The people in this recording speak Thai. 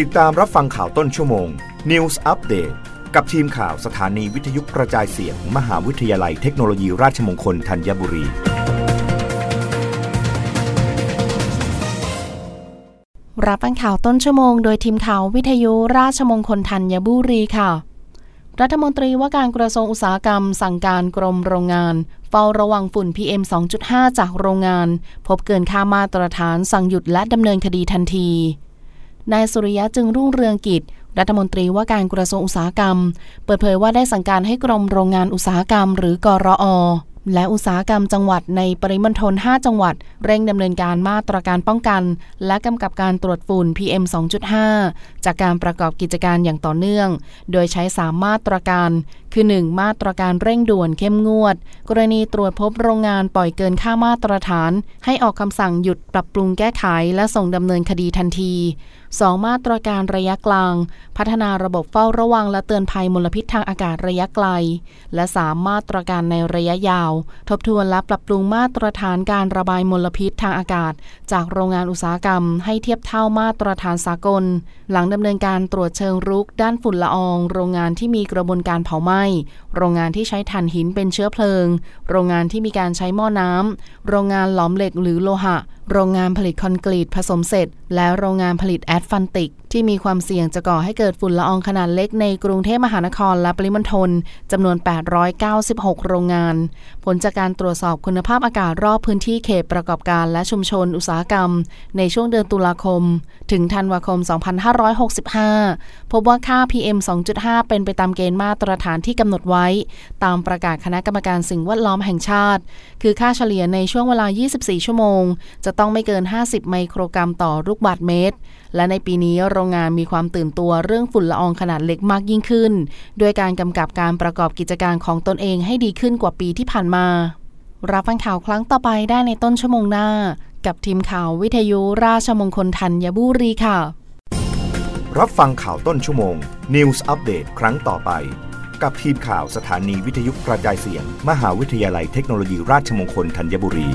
ติดตามรับฟังข่าวต้นชั่วโมง News Update กับทีมข่าวสถานีวิทยุกระจายเสียงมมหาวิทยาลัยเทคโนโลยีราชมงคลธัญบุรี รับฟังข่าวต้นชั่วโมงโดยทีมข่าววิทยุราชมงคลธัญบุรีค่ะ รัฐมนตรีว่าการกระทรวงอุตสาหกรรม สั่งการกรมโรงงาน เฝ้าระวังฝุ่น PM 2.5 จากโรงงาน พบเกินค่ามาตรฐานสั่งหยุดและดำเนินคดีทันที นายสุริยะจึงรุ่งเรืองกิจ รัฐมนตรีว่าการกระทรวงอุตสาหกรรม เปิดเผยว่าได้สั่งการให้กรมโรงงานอุตสาหกรรม หรือกรอและอุตสาหกรรมจังหวัดในปริมณฑล 5 จังหวัด เร่งดำเนินการมาตรการป้องกัน และกำกับการตรวจฝุ่น PM 2.5 จากการประกอบกิจการอย่างต่อเนื่อง โดยใช้ 3 มาตรการ คือ 1. มาตรการเร่งด่วนเข้มงวด กรณีตรวจพบโรงงานปล่อยเกินค่ามาตรฐาน ให้ออกคำสั่งหยุดปรับปรุงแก้ไข และส่งดำเนินคดีทันที 2. มาตรการระยะกลาง พัฒนาระบบเฝ้าระวังและเตือนภัยมลพิษทางอากาศระยะไกล และ 3 มาตรการในระยะยาว ทบทวนและปรับปรุงมาตรฐานการระบายมลพิษทางอากาศ จากโรงงานอุตสาหกรรม ให้เทียบเท่ามาตรฐานสากล หลังดำเนินการตรวจเชิงรุกด้านฝุ่นละออง โรงงานที่มีกระบวนการเผาไหม้โรงงานที่ใช้ถ่านหินเป็นเชื้อเพลิง โรงงานที่มีการใช้หม้อน้ำโรงงานหลอมเหล็กหรือโลหะโรงงานผลิตคอนกรีตผสมเสร็จ และโรงงานผลิตแอดฟันติก ที่มีความเสี่ยงจะก่อให้เกิดฝุ่นละอองขนาดเล็กในกรุงเทพมหานครและปริมณฑลจำนวน 896 โรงงาน ผลจากการตรวจสอบคุณภาพอากาศรอบพื้นที่เขตประกอบการและชุมชนอุตสาหกรรม ในช่วงเดือนตุลาคม ถึงธันวาคม 2565 พบว่าค่า PM 2.5 เป็นไปตามเกณฑ์มาตรฐานที่กำหนดไว้ ตามประกาศคณะกรรมการสิ่งแวดล้อมแห่งชาติ คือค่าเฉลี่ยในช่วงเวลา 24 ชั่วโมง จะจะต้องไม่เกิน 50 ไมโครกรัมต่อลูกบาศก์เมตร และในปีนี้โรงงานมีความตื่นตัวเรื่องฝุ่นละอองขนาดเล็กมากยิ่งขึ้น ด้วยการกำกับการประกอบกิจการของตนเองให้ดีขึ้นกว่าปีที่ผ่านมา รับฟังข่าวครั้งต่อไปได้ในต้นชั่วโมงหน้า กับทีมข่าววิทยุราชมงคลธัญบุรีค่ะ รับฟังข่าวต้นชั่วโมง News อัปเดตครั้งต่อไป กับทีมข่าวสถานีวิทยุกระจายเสียง มหาวิทยาลัยเทคโนโลยีราชมงคลธัญบุรี